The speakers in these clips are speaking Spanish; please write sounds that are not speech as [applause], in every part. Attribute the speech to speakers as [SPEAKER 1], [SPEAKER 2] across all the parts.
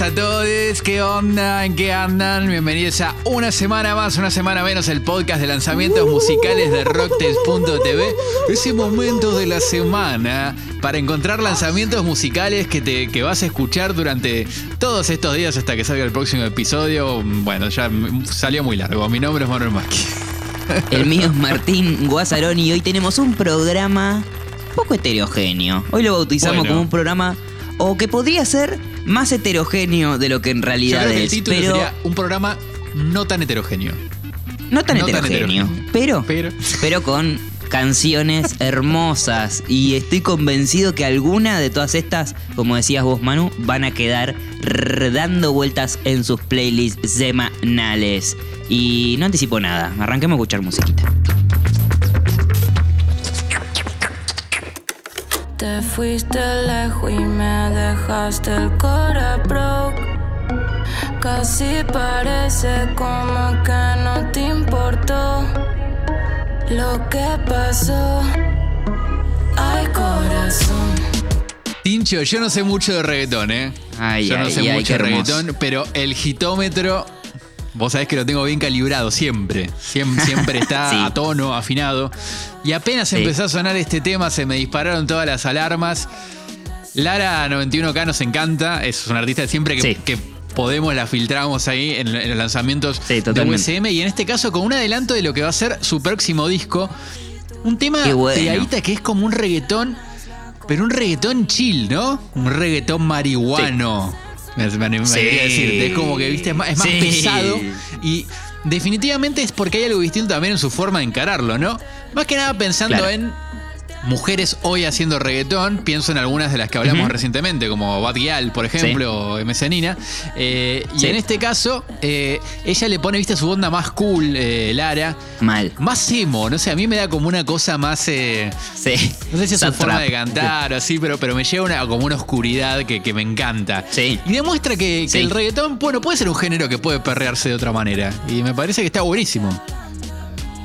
[SPEAKER 1] buenas a todos. ¿Qué onda? ¿En qué andan? Bienvenidos a una semana más, una semana menos, el podcast de lanzamientos musicales de Rocktes.tv. Ese momento de la semana para encontrar lanzamientos musicales que, te, que vas a escuchar durante todos estos días hasta que salga el próximo episodio. Bueno, ya salió muy largo. Mi nombre es Manuel Macchi.
[SPEAKER 2] El mío es Martín Guasarón y hoy tenemos un programa poco heterogéneo. Hoy lo bautizamos
[SPEAKER 1] Bueno.
[SPEAKER 2] como un programa o que podría ser más heterogéneo de lo que en
[SPEAKER 1] Yo
[SPEAKER 2] realidad
[SPEAKER 1] creo que el
[SPEAKER 2] es,
[SPEAKER 1] título
[SPEAKER 2] pero
[SPEAKER 1] sería un programa no tan heterogéneo.
[SPEAKER 2] no tan
[SPEAKER 1] no tan
[SPEAKER 2] heterogéneo,
[SPEAKER 1] heterogéneo.
[SPEAKER 2] pero
[SPEAKER 1] Pero.
[SPEAKER 2] pero con canciones [laughs] hermosas y estoy convencido que alguna de todas estas, como decías vos Manu, van a quedar r- dando vueltas en sus playlists semanales. Y no anticipo nada, arranquemos a escuchar musiquita.
[SPEAKER 3] Te fuiste lejos y me dejaste el cora broke. Casi parece como que no te importó lo que pasó. Ay, corazón.
[SPEAKER 1] Tincho, yo no sé mucho de reggaetón, ¿eh?
[SPEAKER 2] Ay,
[SPEAKER 1] yo no
[SPEAKER 2] ay,
[SPEAKER 1] sé
[SPEAKER 2] ay,
[SPEAKER 1] mucho de reggaetón, pero el hitómetro, vos sabés que lo tengo bien calibrado siempre. Siempre, [laughs] siempre está
[SPEAKER 2] Sí.
[SPEAKER 1] a tono, afinado. Y apenas
[SPEAKER 2] Sí.
[SPEAKER 1] empezó a sonar este tema, se me dispararon todas las alarmas. Lara 91K nos encanta, es una artista siempre que,
[SPEAKER 2] Sí.
[SPEAKER 1] que podemos la filtramos ahí en, en los lanzamientos de. USM y en este caso con un adelanto de lo que va a ser su próximo disco. Un tema
[SPEAKER 2] bueno.
[SPEAKER 1] de Aita que es como un reggaetón, pero un reggaetón chill, ¿no? Un reggaetón marihuano. Me, me,
[SPEAKER 2] Sí.
[SPEAKER 1] decirte. Es como que, viste, es más, es más
[SPEAKER 2] Sí.
[SPEAKER 1] pesado y definitivamente es porque hay algo distinto también en su forma de encararlo, ¿no? Más que nada pensando
[SPEAKER 2] Claro.
[SPEAKER 1] en mujeres hoy haciendo reggaetón, pienso en algunas de las que hablamos recientemente, como Bad Gyal, por ejemplo, o MC Nina. Eh, y
[SPEAKER 2] Sí.
[SPEAKER 1] en este caso, eh, ella le pone, viste, su onda más cool, eh, Lara.
[SPEAKER 2] Mal.
[SPEAKER 1] Más emo, no sé, a mí me da como una cosa más. eh,
[SPEAKER 2] Sí.
[SPEAKER 1] no sé si es su forma de cantar o así, pero, pero me lleva una, como una oscuridad que, que me encanta.
[SPEAKER 2] Sí.
[SPEAKER 1] Y demuestra que, que
[SPEAKER 2] Sí.
[SPEAKER 1] el reggaetón, bueno, puede ser un género que puede perrearse de otra manera. Y me parece que está buenísimo.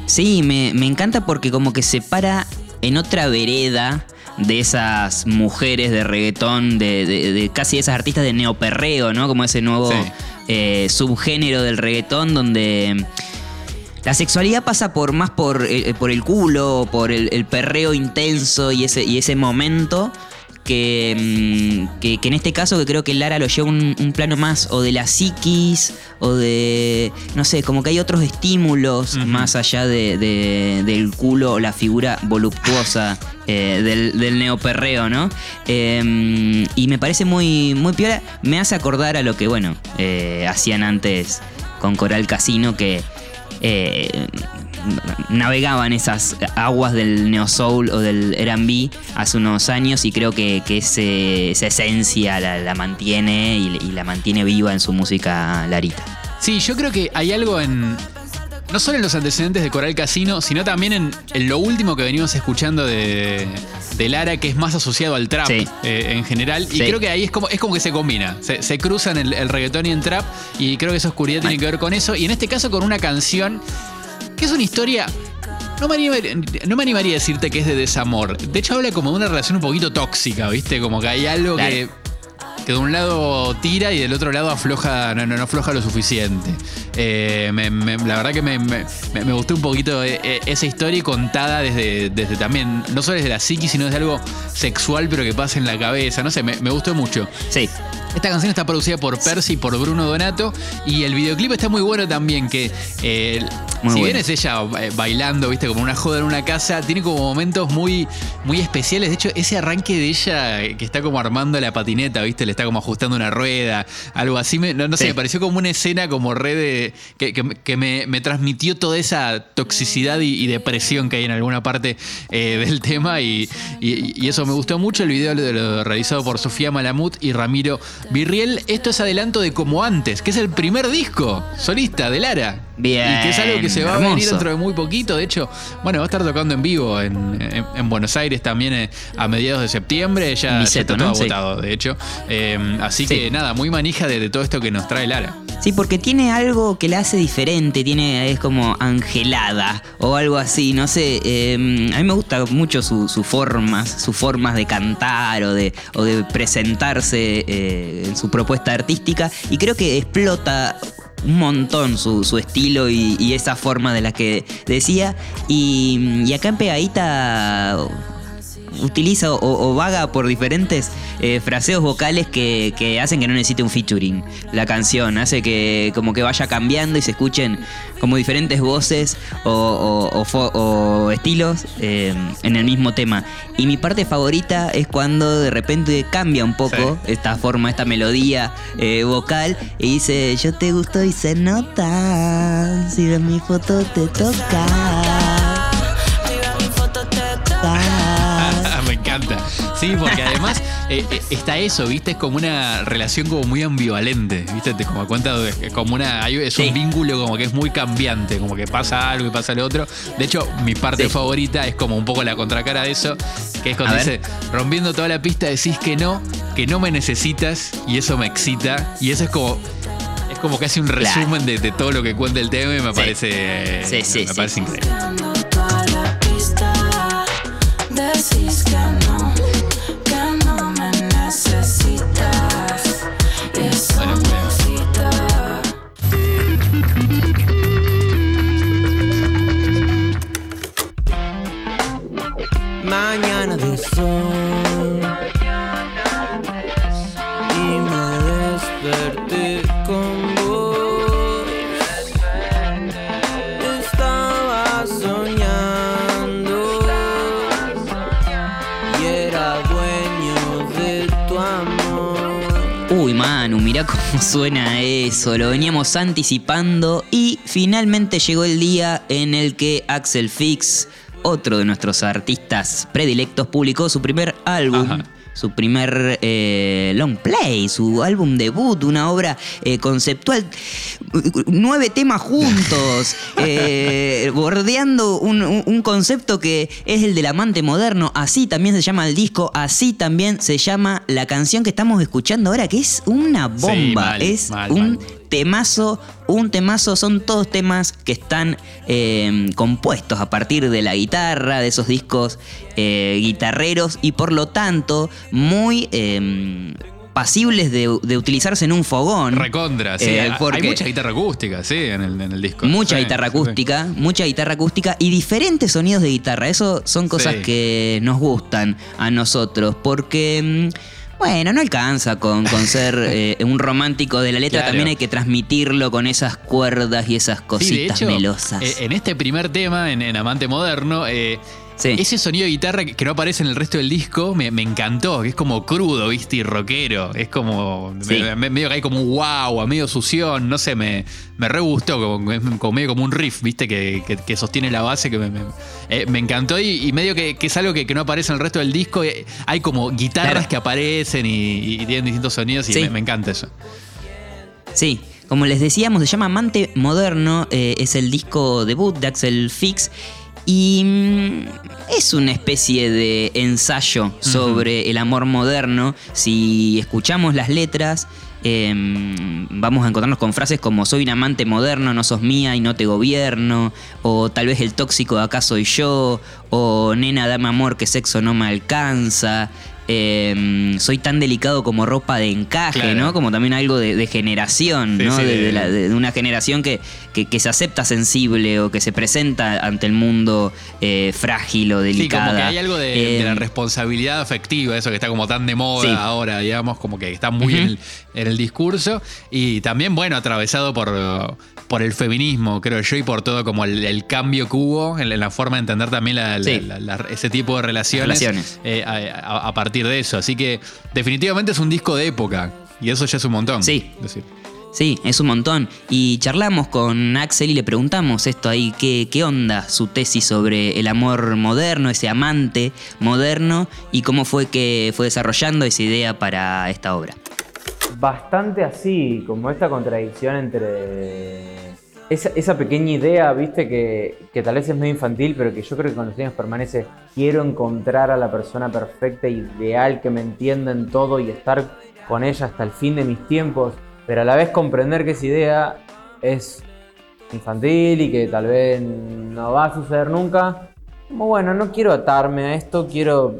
[SPEAKER 2] Sí, me, me encanta porque como que se para en otra vereda de esas mujeres de reggaetón, de, de- de casi esas artistas de neoperreo, ¿no? Como ese nuevo
[SPEAKER 1] Sí.
[SPEAKER 2] eh, subgénero del reggaetón donde la sexualidad pasa por más por, el- por el culo, por el, el perreo intenso y ese, y ese momento. Que, mm, que, que en este caso que creo que Lara lo lleva un, un plano más o de la psiquis o de, no sé, como que hay otros estímulos más allá de, de- del culo o la figura voluptuosa eh, del, del neoperreo, ¿no? Eh, y me parece muy, muy piola, me hace acordar a lo que, bueno, eh, hacían antes con Coral Casino que... eh, navegaban esas aguas del neo soul o del R&B hace unos años y creo que, que ese- esa esencia la, la mantiene y, y la mantiene viva en su música Larita.
[SPEAKER 1] Sí, yo creo que hay algo en. No solo en los antecedentes de Coral Casino, sino también en, en lo último que venimos escuchando de, de Lara, que es más asociado al trap
[SPEAKER 2] Sí.
[SPEAKER 1] eh, en general. Y creo que ahí es como, es como que se combina. Se, se cruzan el, el reggaetón y el trap. Y creo que esa oscuridad tiene que ver con eso. Y en este caso con una canción que es una historia. No me, animaría, no me animaría a decirte que es de desamor. De hecho, habla como de una relación un poquito tóxica, ¿viste? Como que hay algo
[SPEAKER 2] Claro.
[SPEAKER 1] que que de un lado tira y del otro lado afloja, no, no, no afloja lo suficiente. Eh, me- me- la verdad que me, gustó un poquito eh, eh, esa historia y contada desde, desde también, no solo desde la psiquis, sino desde algo sexual, pero que pasa en la cabeza. No sé, me gustó mucho.
[SPEAKER 2] Sí,
[SPEAKER 1] Esta canción está producida por Percy y por Bruno Donato y el videoclip está muy bueno también, que eh, si bien
[SPEAKER 2] bueno.
[SPEAKER 1] es ella eh, bailando, viste, como una joda en una casa, tiene como momentos muy, muy especiales. De hecho, ese arranque de ella eh, que está como armando la patineta, viste, le está como ajustando una rueda, algo así, me- no, no sé,
[SPEAKER 2] Sí.
[SPEAKER 1] me pareció como una escena como red de, que, que- que me, me transmitió toda esa toxicidad y, y depresión que hay en alguna parte eh, del tema y, y- y eso me gustó mucho. El video lo, lo realizado por Sofía Malamut y Ramiro Virriel. Esto es adelanto de Como Antes, que es el primer disco solista de Lara.
[SPEAKER 2] Bien.
[SPEAKER 1] Y que es algo que se va a venir dentro de muy poquito. De hecho, bueno, va a estar tocando en vivo en, en- en Buenos Aires también eh, a mediados de septiembre. Ya, ya
[SPEAKER 2] Niceto,
[SPEAKER 1] está todo
[SPEAKER 2] ¿no? Sí.
[SPEAKER 1] agotado, de hecho. Eh, así
[SPEAKER 2] Sí.
[SPEAKER 1] que nada, muy manija de, de todo esto que nos trae Lara.
[SPEAKER 2] Sí, porque tiene algo que la hace diferente, tiene, es como angelada o algo así, no sé. eh, a mí me gusta mucho su- sus formas, sus formas de cantar o de, o de presentarse eh, en su propuesta artística y creo que explota un montón su, su estilo y, y esa forma de la que decía. Y, y acá en Pegadita utiliza o, o vaga por diferentes eh, fraseos vocales que, que hacen que no necesite un featuring la canción. Hace que como que vaya cambiando y se escuchen como diferentes voces o, estilos eh, en el mismo tema. Y mi parte favorita es cuando de repente cambia un poco esta forma, esta melodía eh, vocal y dice, yo te gusto y se nota, si ves mi foto te toca.
[SPEAKER 1] Sí, porque además eh, eh, está eso, ¿viste? Es como una relación como muy ambivalente, ¿viste? Te como cuenta, de- como una, es
[SPEAKER 2] Sí.
[SPEAKER 1] un vínculo como que es muy cambiante, como que pasa algo y pasa lo otro. De hecho, mi parte
[SPEAKER 2] Sí.
[SPEAKER 1] favorita es como un poco la contracara de eso, que es cuando
[SPEAKER 2] A ver.
[SPEAKER 1] dice, rompiendo toda la pista decís que no, que no me necesitas y eso me excita. Y eso es como... Es como casi un
[SPEAKER 2] Claro.
[SPEAKER 1] resumen de, de todo lo que cuenta el tema y me
[SPEAKER 2] Sí.
[SPEAKER 1] parece,
[SPEAKER 2] Sí, sí,
[SPEAKER 1] me
[SPEAKER 2] sí.
[SPEAKER 1] parece increíble.
[SPEAKER 2] Suena eso. Lo veníamos anticipando y finalmente llegó el día en el que Axel Fix, otro de nuestros artistas predilectos, publicó su primer álbum. Su primer eh, long play, su álbum debut, una obra eh, conceptual. Nueve temas juntos, [laughs] eh, bordeando un, un- concepto que es el del amante moderno. Así también se llama el disco, así también se llama la canción que estamos escuchando ahora, que es una bomba.
[SPEAKER 1] mal,
[SPEAKER 2] es
[SPEAKER 1] mal,
[SPEAKER 2] un
[SPEAKER 1] mal.
[SPEAKER 2] Temazo, un temazo. Son todos temas que están eh, compuestos a partir de la guitarra, de esos discos eh, guitarreros y por lo tanto muy eh, pasibles de, de utilizarse en un fogón.
[SPEAKER 1] Recontra, sí.
[SPEAKER 2] Eh,
[SPEAKER 1] hay-
[SPEAKER 2] porque-
[SPEAKER 1] Hay mucha guitarra acústica, sí, en el, en el disco.
[SPEAKER 2] Mucha
[SPEAKER 1] Sí,
[SPEAKER 2] guitarra
[SPEAKER 1] sí.
[SPEAKER 2] acústica, mucha guitarra acústica y diferentes sonidos de guitarra. Eso son cosas
[SPEAKER 1] Sí.
[SPEAKER 2] que nos gustan a nosotros porque... mm, Bueno, no alcanza con, con [laughs] ser eh, un romántico de la letra,
[SPEAKER 1] Claro.
[SPEAKER 2] también hay que transmitirlo con esas cuerdas y esas
[SPEAKER 1] Sí, de
[SPEAKER 2] cositas
[SPEAKER 1] hecho,
[SPEAKER 2] melosas.
[SPEAKER 1] eh, en este primer tema, en, en Amante Moderno, eh,
[SPEAKER 2] Sí.
[SPEAKER 1] ese sonido de guitarra que, no aparece en el resto del disco me, me encantó, que es como crudo, viste, y rockero. Es como.
[SPEAKER 2] Sí.
[SPEAKER 1] me- me- medio que hay como un wow, a medio sución, no sé, me, me re gustó, como, medio como un riff, viste, que, que- que sostiene la base, que me, eh, me encantó y, y medio que, que es algo que, que no aparece en el resto del disco. eh, hay como guitarras
[SPEAKER 2] Claro.
[SPEAKER 1] que aparecen y, y tienen distintos sonidos y
[SPEAKER 2] Sí.
[SPEAKER 1] me encanta eso.
[SPEAKER 2] Sí, como les decíamos, se llama Amante Moderno, eh, es el disco debut de Axel Fix y mm, es una especie de ensayo sobre el amor moderno. Si escuchamos las letras, eh, vamos a encontrarnos con frases como soy un amante moderno, no sos mía y no te gobierno, o tal vez el tóxico de acá soy yo, o nena dame amor que sexo no me alcanza. Eh, soy tan delicado como ropa de encaje,
[SPEAKER 1] Claro.
[SPEAKER 2] ¿no? Como también algo de, de generación,
[SPEAKER 1] Sí,
[SPEAKER 2] ¿no?
[SPEAKER 1] sí,
[SPEAKER 2] de,
[SPEAKER 1] de-
[SPEAKER 2] de la- de una generación que, que- que se acepta sensible o que se presenta ante el mundo eh, frágil o
[SPEAKER 1] Sí,
[SPEAKER 2] delicada.
[SPEAKER 1] como que hay algo de,
[SPEAKER 2] Eh,
[SPEAKER 1] de la responsabilidad afectiva, eso que está como tan de moda
[SPEAKER 2] Sí.
[SPEAKER 1] ahora, digamos, como que está muy en, el, en el discurso. Y también, bueno, atravesado por, por el feminismo, creo yo, y por todo como el, el cambio que hubo en la, en la forma de entender también la- la- ese tipo de relaciones,
[SPEAKER 2] Relaciones.
[SPEAKER 1] eh, a, a- a partir de eso. Así que definitivamente es un disco de época. Y eso ya es un montón.
[SPEAKER 2] Sí.
[SPEAKER 1] Decir.
[SPEAKER 2] Sí, es un montón. Y charlamos con Axel y le preguntamos esto ahí, ¿qué, qué onda su tesis sobre el amor moderno, ese amante moderno, y cómo fue que fue desarrollando esa idea para esta obra.
[SPEAKER 4] bastante así, como esta contradicción entre esa, esa pequeña idea, viste, que, que tal vez es medio infantil, pero que yo creo que con los años permanece. Quiero encontrar a la persona perfecta, ideal, que me entienda en todo y estar con ella hasta el fin de mis tiempos, pero a la vez comprender que esa idea es infantil y que tal vez no va a suceder nunca. Como bueno, no quiero atarme a esto, quiero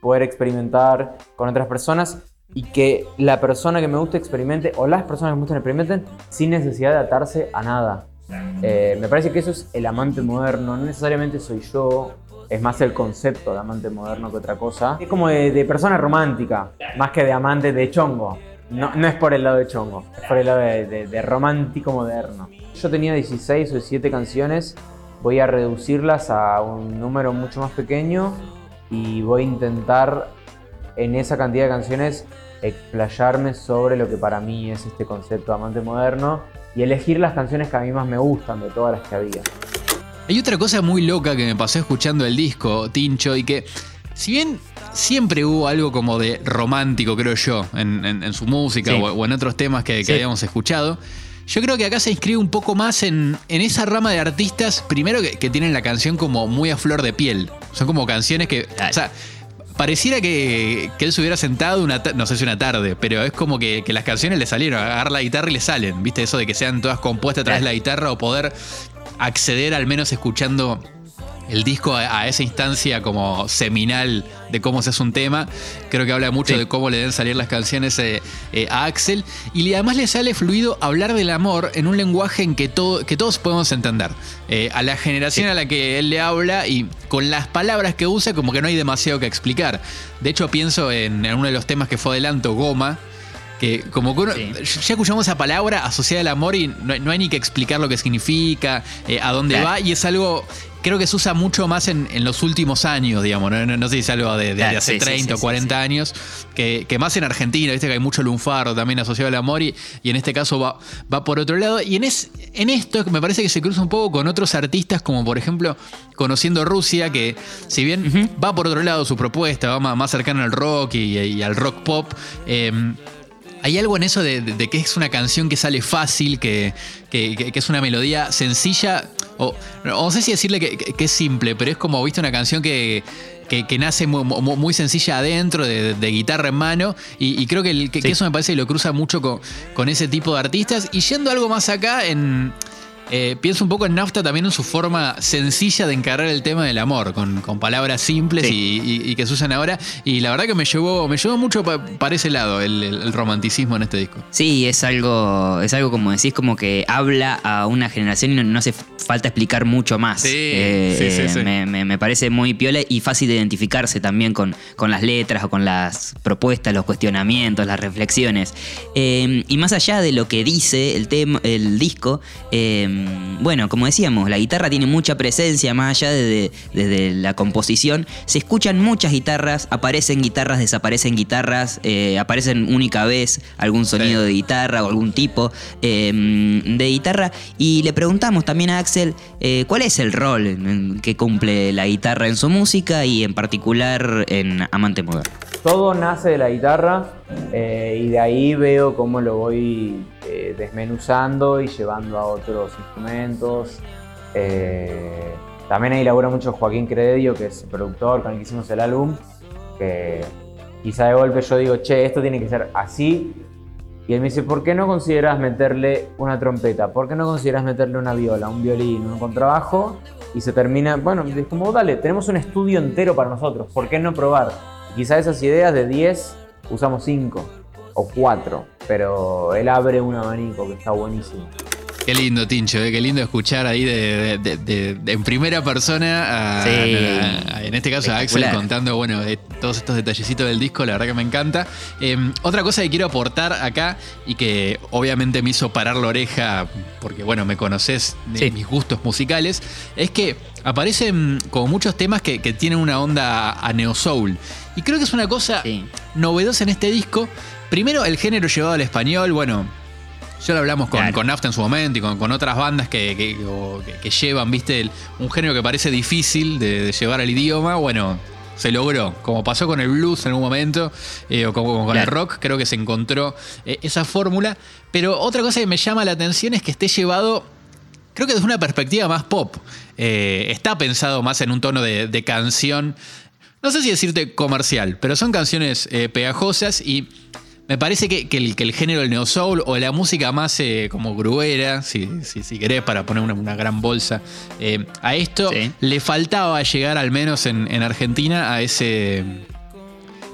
[SPEAKER 4] poder experimentar con otras personas y que la persona que me gusta experimente o las personas que me gustan experimenten sin necesidad de atarse a nada. Eh, me parece que eso es el amante moderno, no necesariamente soy yo, es más el concepto de amante moderno que otra cosa. Es como de, persona romántica, más que de amante de chongo. No, es por el lado de chongo, es por el lado de, de- de romántico moderno. Yo tenía 16 o 17 canciones, voy a reducirlas a un número mucho más pequeño y voy a intentar en esa cantidad de canciones explayarme sobre lo que para mí es este concepto de amante moderno y elegir las canciones que a mí más me gustan de todas las que había.
[SPEAKER 1] Hay otra cosa muy loca que me pasó escuchando el disco, Tincho, y que si bien siempre hubo algo como de romántico, creo yo, en, en- en su música
[SPEAKER 2] Sí.
[SPEAKER 1] o, o en otros temas que, que
[SPEAKER 2] Sí.
[SPEAKER 1] habíamos escuchado, yo creo que acá se inscribe un poco más en, en esa rama de artistas, primero que, que tienen la canción como muy a flor de piel. Son como canciones que...
[SPEAKER 2] Claro.
[SPEAKER 1] O sea, Pareciera que, que él se hubiera sentado una, no sé si una tarde, pero es como que, que las canciones le salieron, agarrar la guitarra y le salen, ¿viste? Eso de que sean todas compuestas a través de la guitarra o poder acceder al menos escuchando el disco a, a esa instancia como seminal de cómo se hace un tema. Creo que habla mucho
[SPEAKER 2] Sí.
[SPEAKER 1] de cómo le deben salir las canciones eh, eh, a Axel. Y además le sale fluido hablar del amor en un lenguaje en que, todo, que todos podemos entender. Eh, a la generación a la que él le habla y con las palabras que usa como que no hay demasiado que explicar. De hecho pienso en, en uno de los temas que fue adelanto, Goma. Que como que uno-
[SPEAKER 2] Sí.
[SPEAKER 1] ya escuchamos esa palabra asociada al amor y no, no hay ni que explicar lo que significa, eh, a dónde
[SPEAKER 2] Claro.
[SPEAKER 1] va, y es algo, creo que se usa mucho más en, en los últimos años, digamos, no, no- no sé si es algo de,
[SPEAKER 2] Claro,
[SPEAKER 1] hace
[SPEAKER 2] sí, sí,
[SPEAKER 1] 30 o
[SPEAKER 2] sí,
[SPEAKER 1] 40
[SPEAKER 2] sí.
[SPEAKER 1] años, que, que más en Argentina, viste que hay mucho lunfardo también asociado al amor, y, y en este caso va, va por otro lado, y en, es, en esto me parece que se cruza un poco con otros artistas, como por ejemplo, conociendo Rusia, que si bien va por otro lado su propuesta, va más, más cercano al rock y, y al rock pop, eh, hay algo en eso de, de- de que es una canción que sale fácil, que- que es una melodía sencilla, o no, sé si decirle que, que- que es simple, pero es como, viste, una canción que, que- que nace muy, muy- muy sencilla adentro, de, de guitarra en mano, y, y creo que, el- que- que
[SPEAKER 2] Sí.
[SPEAKER 1] eso me parece que lo cruza mucho con, con ese tipo de artistas. Y yendo algo más acá, en... eh, pienso un poco en Nafta también en su forma sencilla de encarar el tema del amor, con, con palabras simples
[SPEAKER 2] Sí.
[SPEAKER 1] y, y- y que se usan ahora. Y la verdad que me llevó, me llevó mucho pa- para ese lado el, el- el romanticismo en este disco.
[SPEAKER 2] Sí, es algo, es algo como decís, como que habla a una generación y no, no hace falta explicar mucho más. Eh,
[SPEAKER 1] Sí, sí, sí,
[SPEAKER 2] eh,
[SPEAKER 1] sí.
[SPEAKER 2] Me, me- me parece muy piola y fácil de identificarse también con, con las letras o con las propuestas, los cuestionamientos, las reflexiones. Y más allá de lo que dice el, tema, el disco, eh, bueno, como decíamos, la guitarra tiene mucha presencia, más allá de, de- desde la composición. Se escuchan muchas guitarras, aparecen guitarras, desaparecen guitarras, eh, aparecen única vez algún sonido
[SPEAKER 1] Sí.
[SPEAKER 2] de guitarra o algún tipo eh, de guitarra. Y le preguntamos también a Axel eh, cuál es el rol que cumple la guitarra en su música y en particular en Amante Moderno.
[SPEAKER 4] Todo nace de la guitarra eh, y de ahí veo cómo lo voy eh, desmenuzando y llevando a otros instrumentos. Eh, también ahí labura mucho Joaquín Crededio, que es el productor con el que hicimos el álbum, que quizá de golpe yo digo, che, esto tiene que ser así. Y él me dice, ¿por qué no consideras meterle una trompeta? ¿Por qué no consideras meterle una viola, un violín, un contrabajo? Y se termina, bueno, es como, dale, tenemos un estudio entero para nosotros, ¿por qué no probar? Quizá esas ideas de 10 usamos 5 o 4, pero él abre un abanico que está buenísimo.
[SPEAKER 1] Qué lindo, Tincho, eh, qué lindo escuchar ahí de, de- de- de- en primera persona, a-
[SPEAKER 2] Sí.
[SPEAKER 1] a- a- en este caso a Axel contando bueno, todos estos detallecitos del disco, la verdad que me encanta. Eh, otra cosa que quiero aportar acá y que obviamente me hizo parar la oreja, porque bueno, me conoces de
[SPEAKER 2] Sí.
[SPEAKER 1] mis gustos musicales, es que aparecen como muchos temas que, que tienen una onda a neo soul. Y creo que es una cosa
[SPEAKER 2] Sí.
[SPEAKER 1] novedosa en este disco. Primero, el género llevado al español, bueno, ya lo hablamos con,
[SPEAKER 2] Claro.
[SPEAKER 1] con Nafta en su momento y con, con otras bandas que, que- o que- que llevan, viste, el- un género que parece difícil de, de llevar al idioma. Bueno, se logró. Como pasó con el blues en un momento, eh, o como, como con el rock, creo que se encontró eh, esa fórmula. Pero otra cosa que me llama la atención es que esté llevado creo que desde una perspectiva más pop. Eh, está pensado más en un tono de, de canción, no sé si decirte comercial, pero son canciones eh, pegajosas y me parece que, que el, que el género del neo soul o la música más eh, como gruera, si, si, si querés, para poner una, una gran bolsa, eh, a esto
[SPEAKER 2] Sí.
[SPEAKER 1] le faltaba llegar al menos en, en Argentina a ese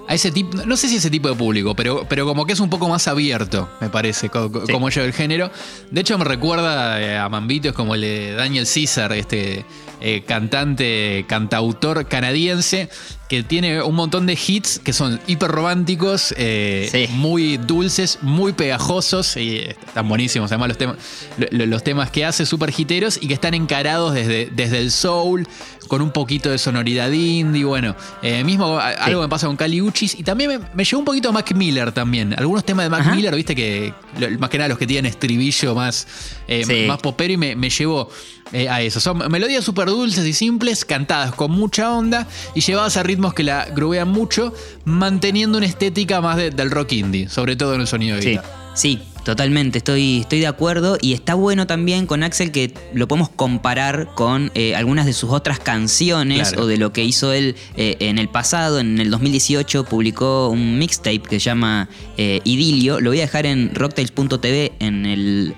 [SPEAKER 1] a ese tipo, no sé si ese tipo de público, pero, pero como que es un poco más abierto, me parece, co- co-
[SPEAKER 2] Sí.
[SPEAKER 1] como lleva el género. De hecho, me recuerda eh, a Mambitos como el de Daniel Caesar, este eh, cantante, cantautor canadiense, que tiene un montón de hits que son hiper románticos, eh,
[SPEAKER 2] Sí.
[SPEAKER 1] muy dulces, muy pegajosos, y están buenísimos. Además, los temas, lo- lo- los temas que hace, súper hiteros, y que están encarados desde, desde el soul, con un poquito de sonoridad indie. Bueno, eh, mismo algo me pasa con Cali Uchis, y también me, me llevó un poquito a Mac Miller también. Algunos temas de Mac
[SPEAKER 2] Ajá.
[SPEAKER 1] Miller, viste que más que nada los que tienen estribillo más, eh,
[SPEAKER 2] Sí.
[SPEAKER 1] más popero, y me, me llevó eh, a eso. Son melodías súper dulces y simples, cantadas con mucha onda y llevadas a ritmos que la grubean mucho, manteniendo una estética más de- del rock indie, sobre todo en el sonido de
[SPEAKER 2] Sí,
[SPEAKER 1] guitarra.
[SPEAKER 2] sí, totalmente, estoy, estoy de acuerdo y está bueno también con Axel que lo podemos comparar con eh, algunas de sus otras canciones
[SPEAKER 1] Claro.
[SPEAKER 2] o de lo que hizo él eh, en el pasado, en el 2018 publicó un mixtape que se llama eh, Idilio, lo voy a dejar en rocktails.tv en el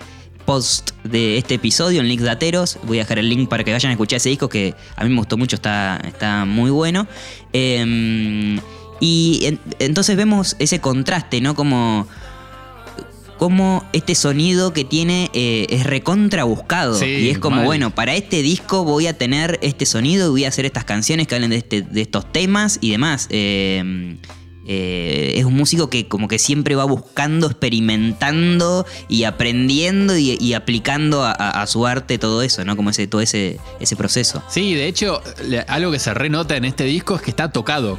[SPEAKER 2] post de este episodio en Links Dateros. Voy a dejar el link para que vayan a escuchar ese disco que a mí me gustó mucho, está, está muy bueno. Eh, y en- entonces vemos ese contraste, ¿no? Como, como este sonido que tiene eh, es recontra buscado.
[SPEAKER 1] Sí,
[SPEAKER 2] y es como,
[SPEAKER 1] mal.
[SPEAKER 2] bueno, para este disco voy a tener este sonido y voy a hacer estas canciones que hablen de, este- de estos temas y demás. Eh, eh, es un músico que como que siempre va buscando, experimentando y aprendiendo y, y aplicando a, a- a su arte todo eso, ¿no? Como ese, todo ese, ese proceso.
[SPEAKER 1] Sí, de hecho, algo que se renota en este disco es que está tocado.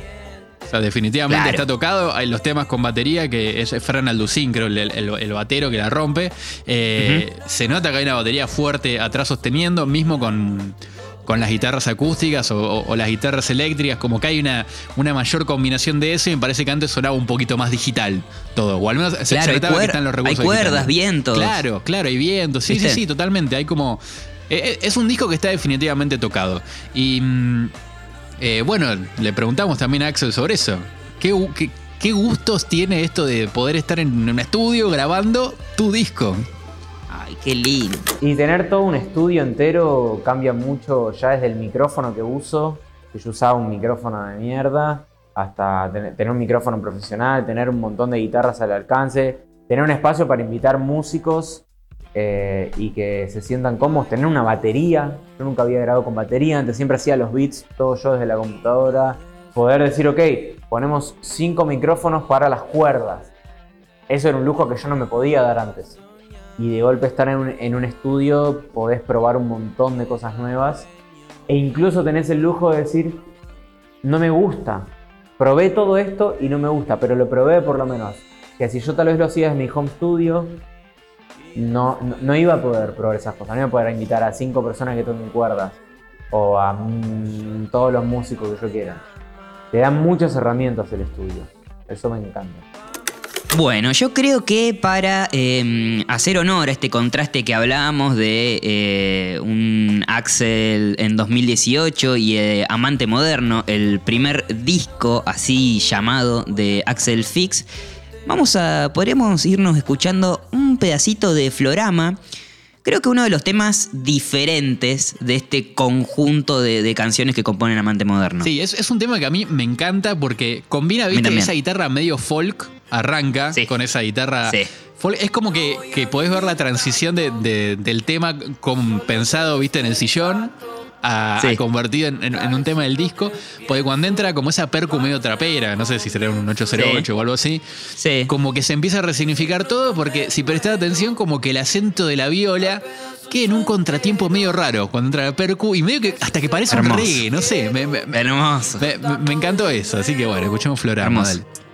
[SPEAKER 1] O sea, definitivamente
[SPEAKER 2] Claro.
[SPEAKER 1] está tocado. Hay los temas con batería, que es Fran Alducin, creo, el, el- el batero que la rompe. Eh, Se nota que hay una batería fuerte atrás sosteniendo, mismo con, con las guitarras acústicas o, o- o las guitarras eléctricas, como que hay una, una mayor combinación de eso y me parece que antes sonaba un poquito más digital todo. O al menos se-
[SPEAKER 2] Claro,
[SPEAKER 1] que están los recursos
[SPEAKER 2] hay cuerdas, vientos.
[SPEAKER 1] Claro, claro, hay vientos. Sí, sí,
[SPEAKER 2] ¿Viste?
[SPEAKER 1] sí, totalmente. Hay como. eh, eh, Es un disco que está definitivamente tocado. Y mm, eh, bueno, le preguntamos también a Axel sobre eso. ¿Qué, gu- qué- qué gustos tiene esto de poder estar en un estudio grabando tu disco?
[SPEAKER 2] Ay, qué lindo.
[SPEAKER 4] Y tener todo un estudio entero cambia mucho ya desde el micrófono que uso, que yo usaba un micrófono de mierda, hasta tener, un micrófono profesional, tener un montón de guitarras al alcance, tener un espacio para invitar músicos eh, y que se sientan cómodos, tener una batería. Yo nunca había grabado con batería, antes siempre hacía los beats todo yo desde la computadora. Poder decir, ok, ponemos cinco micrófonos para las cuerdas. Eso era un lujo que yo no me podía dar antes y de golpe estar en un, estudio podés probar un montón de cosas nuevas e incluso tenés el lujo de decir, no me gusta, probé todo esto y no me gusta, pero lo probé por lo menos. Que si yo tal vez lo hacía en mi home studio, no, no, no iba a poder probar esas cosas, no iba a poder invitar a cinco personas que toquen cuerdas o a mm, todos los músicos que yo quiera. Te dan muchas herramientas el estudio, eso me encanta.
[SPEAKER 2] Bueno, yo creo que para eh, hacer honor a este contraste que hablábamos de eh, un Axel en 2018 y eh, Amante Moderno, el primer disco así llamado de Axel Fix, vamos a, podríamos irnos escuchando un pedacito de Florama. Creo que uno de los temas diferentes de este conjunto de, de canciones que componen Amante Moderno.
[SPEAKER 1] Sí, es, es un tema que a mí me encanta porque combina, viste, esa guitarra medio folk, arranca
[SPEAKER 2] Sí.
[SPEAKER 1] con esa guitarra.
[SPEAKER 2] Sí.
[SPEAKER 1] Es como que, que podés ver la transición de- de- del tema con, pensado, viste, en el sillón. A,
[SPEAKER 2] Sí.
[SPEAKER 1] a convertido en, en- en un tema del disco, porque cuando entra como esa percu medio trapera, no sé si será un 808 o algo así,
[SPEAKER 2] Sí.
[SPEAKER 1] como que se empieza a resignificar todo, porque si prestás atención, como que el acento de la viola queda en un contratiempo medio raro cuando entra la percu y medio que hasta que parece
[SPEAKER 2] Hermoso.
[SPEAKER 1] un reggae, no sé, me, me-
[SPEAKER 2] Hermoso.
[SPEAKER 1] me, encantó eso, así que bueno, escuchemos.
[SPEAKER 2] Hermoso.
[SPEAKER 1] dale.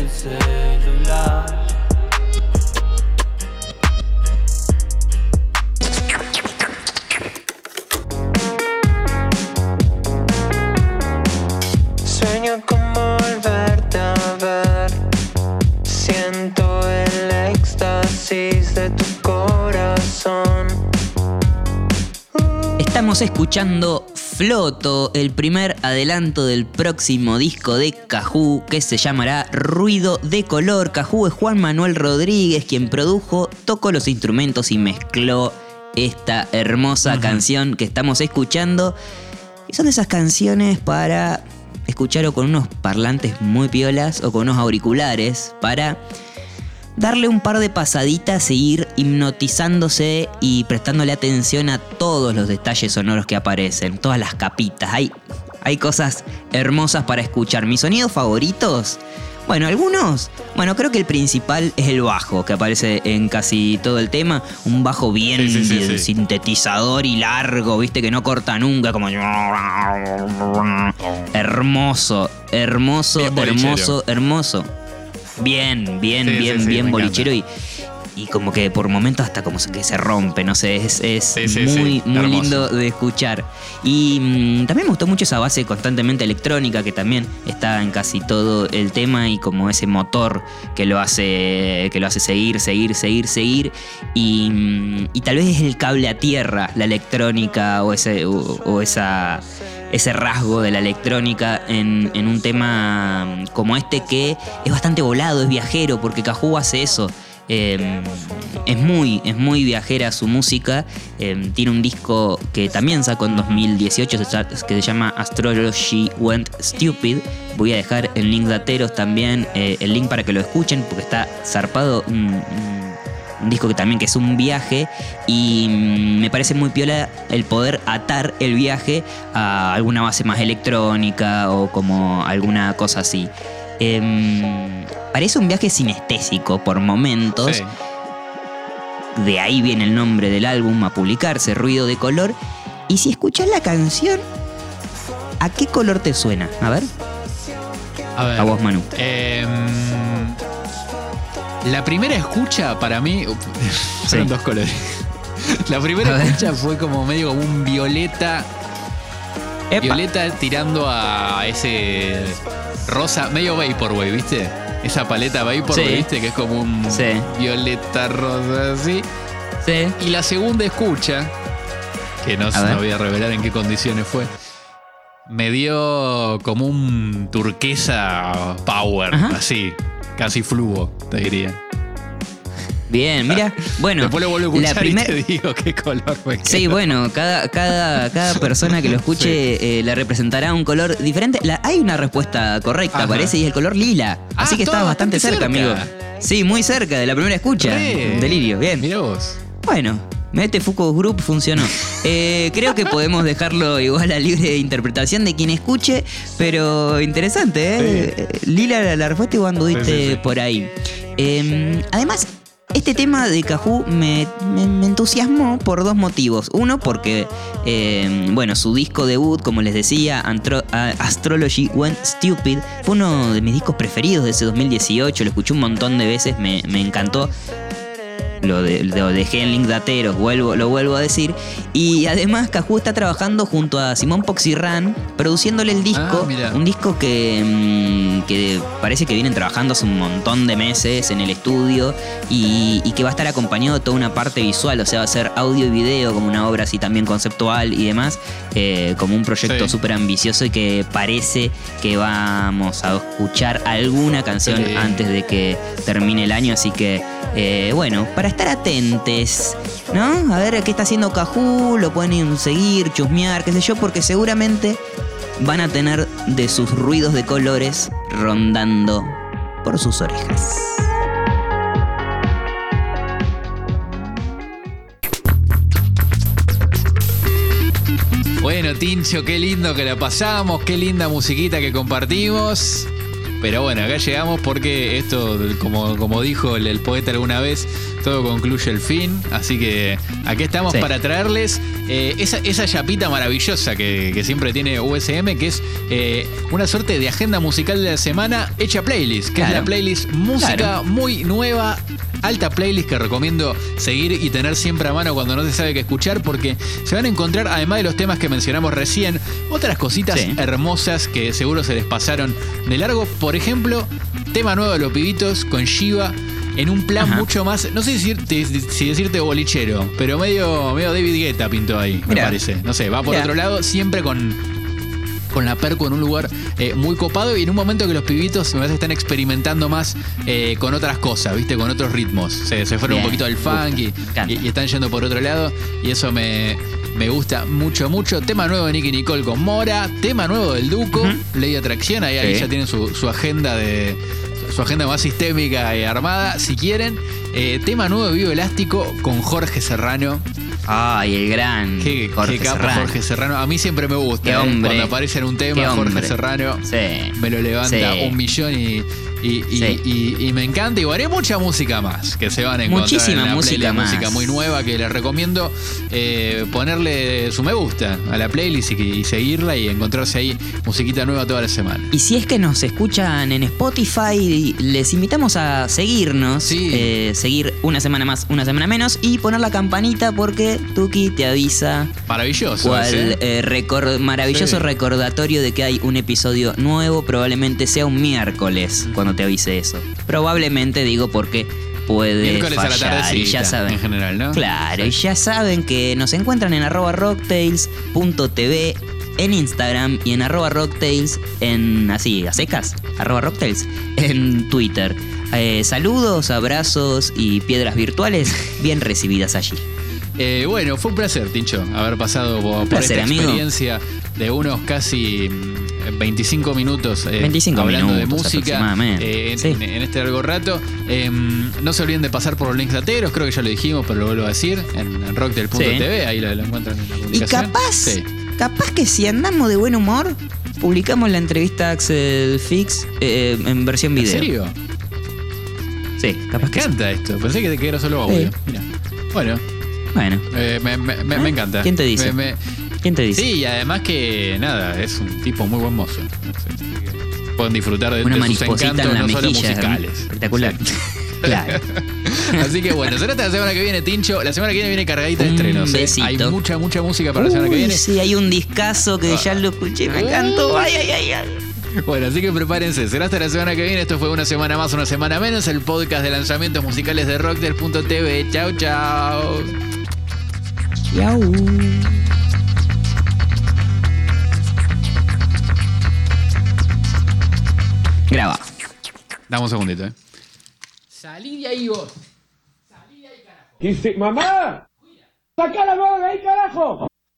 [SPEAKER 5] Ves el
[SPEAKER 2] Estamos escuchando Floto, el primer adelanto del próximo disco de Cajú que se llamará Ruido de Color. Cajú es Juan Manuel Rodríguez quien produjo, tocó los instrumentos y mezcló esta hermosa canción que estamos escuchando. Y son esas canciones para escuchar o con unos parlantes muy piolas o con unos auriculares para darle un par de pasaditas e ir hipnotizándose y prestándole atención a todos los detalles sonoros que aparecen, todas las capitas. Hay, hay cosas hermosas para escuchar. Mis sonidos favoritos. Bueno, algunos. Bueno, creo que el principal es el bajo, que aparece en casi todo el tema. Un bajo bien
[SPEAKER 1] Sí, sí, sí,
[SPEAKER 2] de-
[SPEAKER 1] sí.
[SPEAKER 2] sintetizador y largo, viste, que no corta nunca, como. Hermoso, hermoso, hermoso, hermoso. Bien, bien,
[SPEAKER 1] Sí,
[SPEAKER 2] bien,
[SPEAKER 1] sí,
[SPEAKER 2] bien bolichero y, y como que por momentos hasta como que se rompe, no sé, es, es muy, muy lindo de escuchar. Y mm, también me gustó mucho esa base constantemente electrónica que también está en casi todo el tema y como ese motor que lo hace, que lo hace seguir, seguir, seguir, seguir. Y, mm, y tal vez es el cable a tierra, la electrónica o ese, o, o esa ese rasgo de la electrónica en, un tema mm, como este que es bastante volado, es viajero, porque Cajú hace eso. Eh, es muy, es muy viajera su música. Eh, tiene un disco que también sacó en 2018 se cha- que se llama Astrology Went Stupid. Voy a dejar el link de Ateros también, eh, el link para que lo escuchen, porque está zarpado. un disco que también que es un viaje y mm, me parece muy piola el poder atar el viaje a alguna base más electrónica o como alguna cosa así. Em, parece un viaje sinestésico por momentos.
[SPEAKER 1] Sí.
[SPEAKER 2] De ahí viene el nombre del álbum a publicarse, Ruido de Color. Y si escuchas la canción, ¿a qué color te suena? A ver,
[SPEAKER 1] A ver.
[SPEAKER 2] a vos, Manu.
[SPEAKER 1] Em, la primera escucha para mí. [laughs] Fueron
[SPEAKER 2] Sí.
[SPEAKER 1] dos colores. [laughs] La primera escucha fue como medio como un violeta.
[SPEAKER 2] Epa.
[SPEAKER 1] Violeta tirando a ese rosa, medio Vaporwave, ¿viste? Esa paleta Vaporwave,
[SPEAKER 2] Sí.
[SPEAKER 1] ¿viste? Que es como un
[SPEAKER 2] Sí.
[SPEAKER 1] violeta rosa así.
[SPEAKER 2] Sí.
[SPEAKER 1] Y la segunda escucha, que no,
[SPEAKER 2] ver.
[SPEAKER 1] no voy a revelar en qué condiciones fue, me dio como un turquesa power,
[SPEAKER 2] Ajá.
[SPEAKER 1] así, casi fluo, te diría.
[SPEAKER 2] Bien, mira. Bueno,
[SPEAKER 1] Después lo vuelvo a
[SPEAKER 2] la
[SPEAKER 1] escuchar y
[SPEAKER 2] primer-
[SPEAKER 1] te digo qué color me
[SPEAKER 2] Sí, bueno, cada, cada, cada [laughs] persona que lo escuche eh, le representará un color diferente. La- hay una respuesta correcta,
[SPEAKER 1] Ajá.
[SPEAKER 2] parece, y es el color lila.
[SPEAKER 1] Ah,
[SPEAKER 2] Así que
[SPEAKER 1] estaba
[SPEAKER 2] estabas bastante cerca, amigo. Sí, muy cerca de la primera escucha.
[SPEAKER 1] Re.
[SPEAKER 2] Delirio, bien.
[SPEAKER 1] Mirá vos.
[SPEAKER 2] Bueno, Mete Focus Group funcionó. Eh, creo que podemos dejarlo igual a libre interpretación de quien escuche, pero interesante, ¿eh? Eh, Lila, la, la respuesta igual anduviste
[SPEAKER 1] Sí, sí, sí.
[SPEAKER 2] por ahí. Eh, además, este tema de Cajú me, entusiasmó por dos motivos. Uno, porque, eh, bueno, su disco debut, como les decía, Astrology Went Stupid, fue uno de mis discos preferidos de ese 2018. Lo escuché un montón de veces, me encantó lo, de, lo dejé en link de Ateros, vuelvo, lo vuelvo a decir. Y además Cajú está trabajando junto a Simón Poxirran, produciéndole el disco.
[SPEAKER 1] Ah,
[SPEAKER 2] un disco que, mm, que parece que vienen trabajando hace un montón de meses en el estudio y, y que va a estar acompañado de toda una parte visual, o sea, va a ser audio y video como una obra así también conceptual y demás, eh, como un proyecto
[SPEAKER 1] Sí.
[SPEAKER 2] súper ambicioso y que parece que vamos a escuchar alguna canción
[SPEAKER 1] Sí.
[SPEAKER 2] antes de que termine el año, así que eh, bueno, para estar atentes, ¿no? A ver qué está haciendo Cajú, lo pueden seguir, chusmear, qué sé yo, porque seguramente van a tener de sus ruidos de colores rondando por sus orejas.
[SPEAKER 1] Bueno, Tincho, qué lindo que la pasamos, qué linda musiquita que compartimos. Pero bueno, acá llegamos porque esto, como, como dijo el, el poeta alguna vez, todo concluye el fin. Así que aquí estamos
[SPEAKER 2] Sí.
[SPEAKER 1] para traerles eh, esa, esa chapita maravillosa que, que siempre tiene USM, que es eh, una suerte de agenda musical de la semana hecha playlist, que es la playlist música
[SPEAKER 2] Claro.
[SPEAKER 1] muy nueva, alta playlist que recomiendo seguir y tener siempre a mano cuando no se sabe qué escuchar, porque se van a encontrar, además de los temas que mencionamos recién, otras cositas
[SPEAKER 2] Sí.
[SPEAKER 1] hermosas que seguro se les pasaron de largo. Por ejemplo, tema nuevo de los pibitos con Shiva. En un plan
[SPEAKER 2] Ajá.
[SPEAKER 1] mucho más, no sé si decirte, si decirte bolichero, pero medio, medio David Guetta pintó ahí, me parece. No sé, va por
[SPEAKER 2] Mirá.
[SPEAKER 1] otro lado, siempre con, con la perco en un lugar eh, muy copado y en un momento que los pibitos me parece están experimentando más eh, con otras cosas, ¿viste? Con otros ritmos. Se, se fueron
[SPEAKER 2] Bien,
[SPEAKER 1] un poquito al funk y, están yendo por otro lado y eso me, me gusta mucho, mucho. Tema nuevo de Nicky Nicole con Mora, tema nuevo del Duco, Ley de Atracción, ahí, ahí ya tienen su, su agenda de su agenda más sistémica y armada, si quieren. Eh, tema nuevo de Vivo Elástico con Jorge Serrano.
[SPEAKER 2] Ay, el gran
[SPEAKER 1] Qué,
[SPEAKER 2] Jorge
[SPEAKER 1] qué capo
[SPEAKER 2] Serrano.
[SPEAKER 1] Jorge Serrano. A mí siempre me gusta.
[SPEAKER 2] Qué
[SPEAKER 1] eh. Cuando aparece en un tema Jorge. Serrano.
[SPEAKER 2] Sí.
[SPEAKER 1] Me lo levanta
[SPEAKER 2] Sí.
[SPEAKER 1] un millón y, y, y-
[SPEAKER 2] Sí.
[SPEAKER 1] y- y me encanta. Y haré mucha música más que se van a encontrar.
[SPEAKER 2] Muchísima
[SPEAKER 1] en la
[SPEAKER 2] música
[SPEAKER 1] playlist,
[SPEAKER 2] más.
[SPEAKER 1] música muy nueva que les recomiendo eh, ponerle su me gusta a la playlist y, seguirla y encontrarse ahí musiquita nueva toda la semana.
[SPEAKER 2] Y si es que nos escuchan en Spotify, les invitamos a seguirnos,
[SPEAKER 1] Sí.
[SPEAKER 2] eh, seguir una semana más, una semana menos y poner la campanita porque Tuki te avisa
[SPEAKER 1] Maravilloso.
[SPEAKER 2] cual
[SPEAKER 1] ¿eh?
[SPEAKER 2] eh, recor- maravilloso
[SPEAKER 1] Sí.
[SPEAKER 2] recordatorio de que hay un episodio nuevo, probablemente sea un miércoles cuando te avise eso. Probablemente digo porque puede
[SPEAKER 1] Miércoles a la
[SPEAKER 2] fallar y ya saben.
[SPEAKER 1] en general, ¿no?
[SPEAKER 2] Claro, y ya saben que nos encuentran en arroba rocktails.tv en Instagram y en arroba rocktails en así, a secas, arroba rocktails en Twitter. Eh, saludos, abrazos y piedras virtuales bien recibidas allí.
[SPEAKER 1] Eh, bueno, fue un placer, Tincho, haber pasado por,
[SPEAKER 2] placer,
[SPEAKER 1] esta
[SPEAKER 2] amigo.
[SPEAKER 1] experiencia de unos casi 25 minutos eh,
[SPEAKER 2] 25
[SPEAKER 1] hablando de música eh, en,
[SPEAKER 2] sí.
[SPEAKER 1] en- en este largo rato. Eh, no se olviden de pasar por los links lateros, creo que ya lo dijimos, pero lo vuelvo a decir, en, en rocktel.tv, ahí lo, lo encuentran en la
[SPEAKER 2] Y
[SPEAKER 1] publicación.
[SPEAKER 2] capaz,
[SPEAKER 1] Sí.
[SPEAKER 2] capaz que si andamos de buen humor, publicamos la entrevista a Axel Fix eh, en versión
[SPEAKER 1] ¿En
[SPEAKER 2] video.
[SPEAKER 1] serio?
[SPEAKER 2] Sí,
[SPEAKER 1] Me
[SPEAKER 2] capaz que sí.
[SPEAKER 1] encanta esto, pensé que, que era solo audio.
[SPEAKER 2] Sí.
[SPEAKER 1] Mira. Bueno,
[SPEAKER 2] Bueno,
[SPEAKER 1] eh, me, me- me- me encanta.
[SPEAKER 2] ¿Quién te dice? ¿Quién te dice?
[SPEAKER 1] Sí, y además que nada, es un tipo muy buen mozo. Pueden disfrutar de,
[SPEAKER 2] Una
[SPEAKER 1] de sus encantos,
[SPEAKER 2] en la
[SPEAKER 1] no solo musicales.
[SPEAKER 2] Espectacular.
[SPEAKER 1] Sí. [laughs]
[SPEAKER 2] Claro. [laughs]
[SPEAKER 1] Así que bueno, será hasta la semana que viene, Tincho. La semana que viene viene cargadita de estrenos. ¿eh? Hay mucha, mucha música para la semana que viene.
[SPEAKER 2] sí, hay un discazo que ya lo escuché, me encantó. Ay, ay, ay, ay.
[SPEAKER 1] Bueno, así que prepárense. Será hasta la semana que viene. Esto fue una semana más, una semana menos. El podcast de lanzamientos musicales de Rocktel.tv. Chau, chau.
[SPEAKER 2] Yau. Graba.
[SPEAKER 1] Dame un segundito, ¿eh? Salí de ahí vos.
[SPEAKER 6] Dice, mamá, saca la mano de ahí, carajo.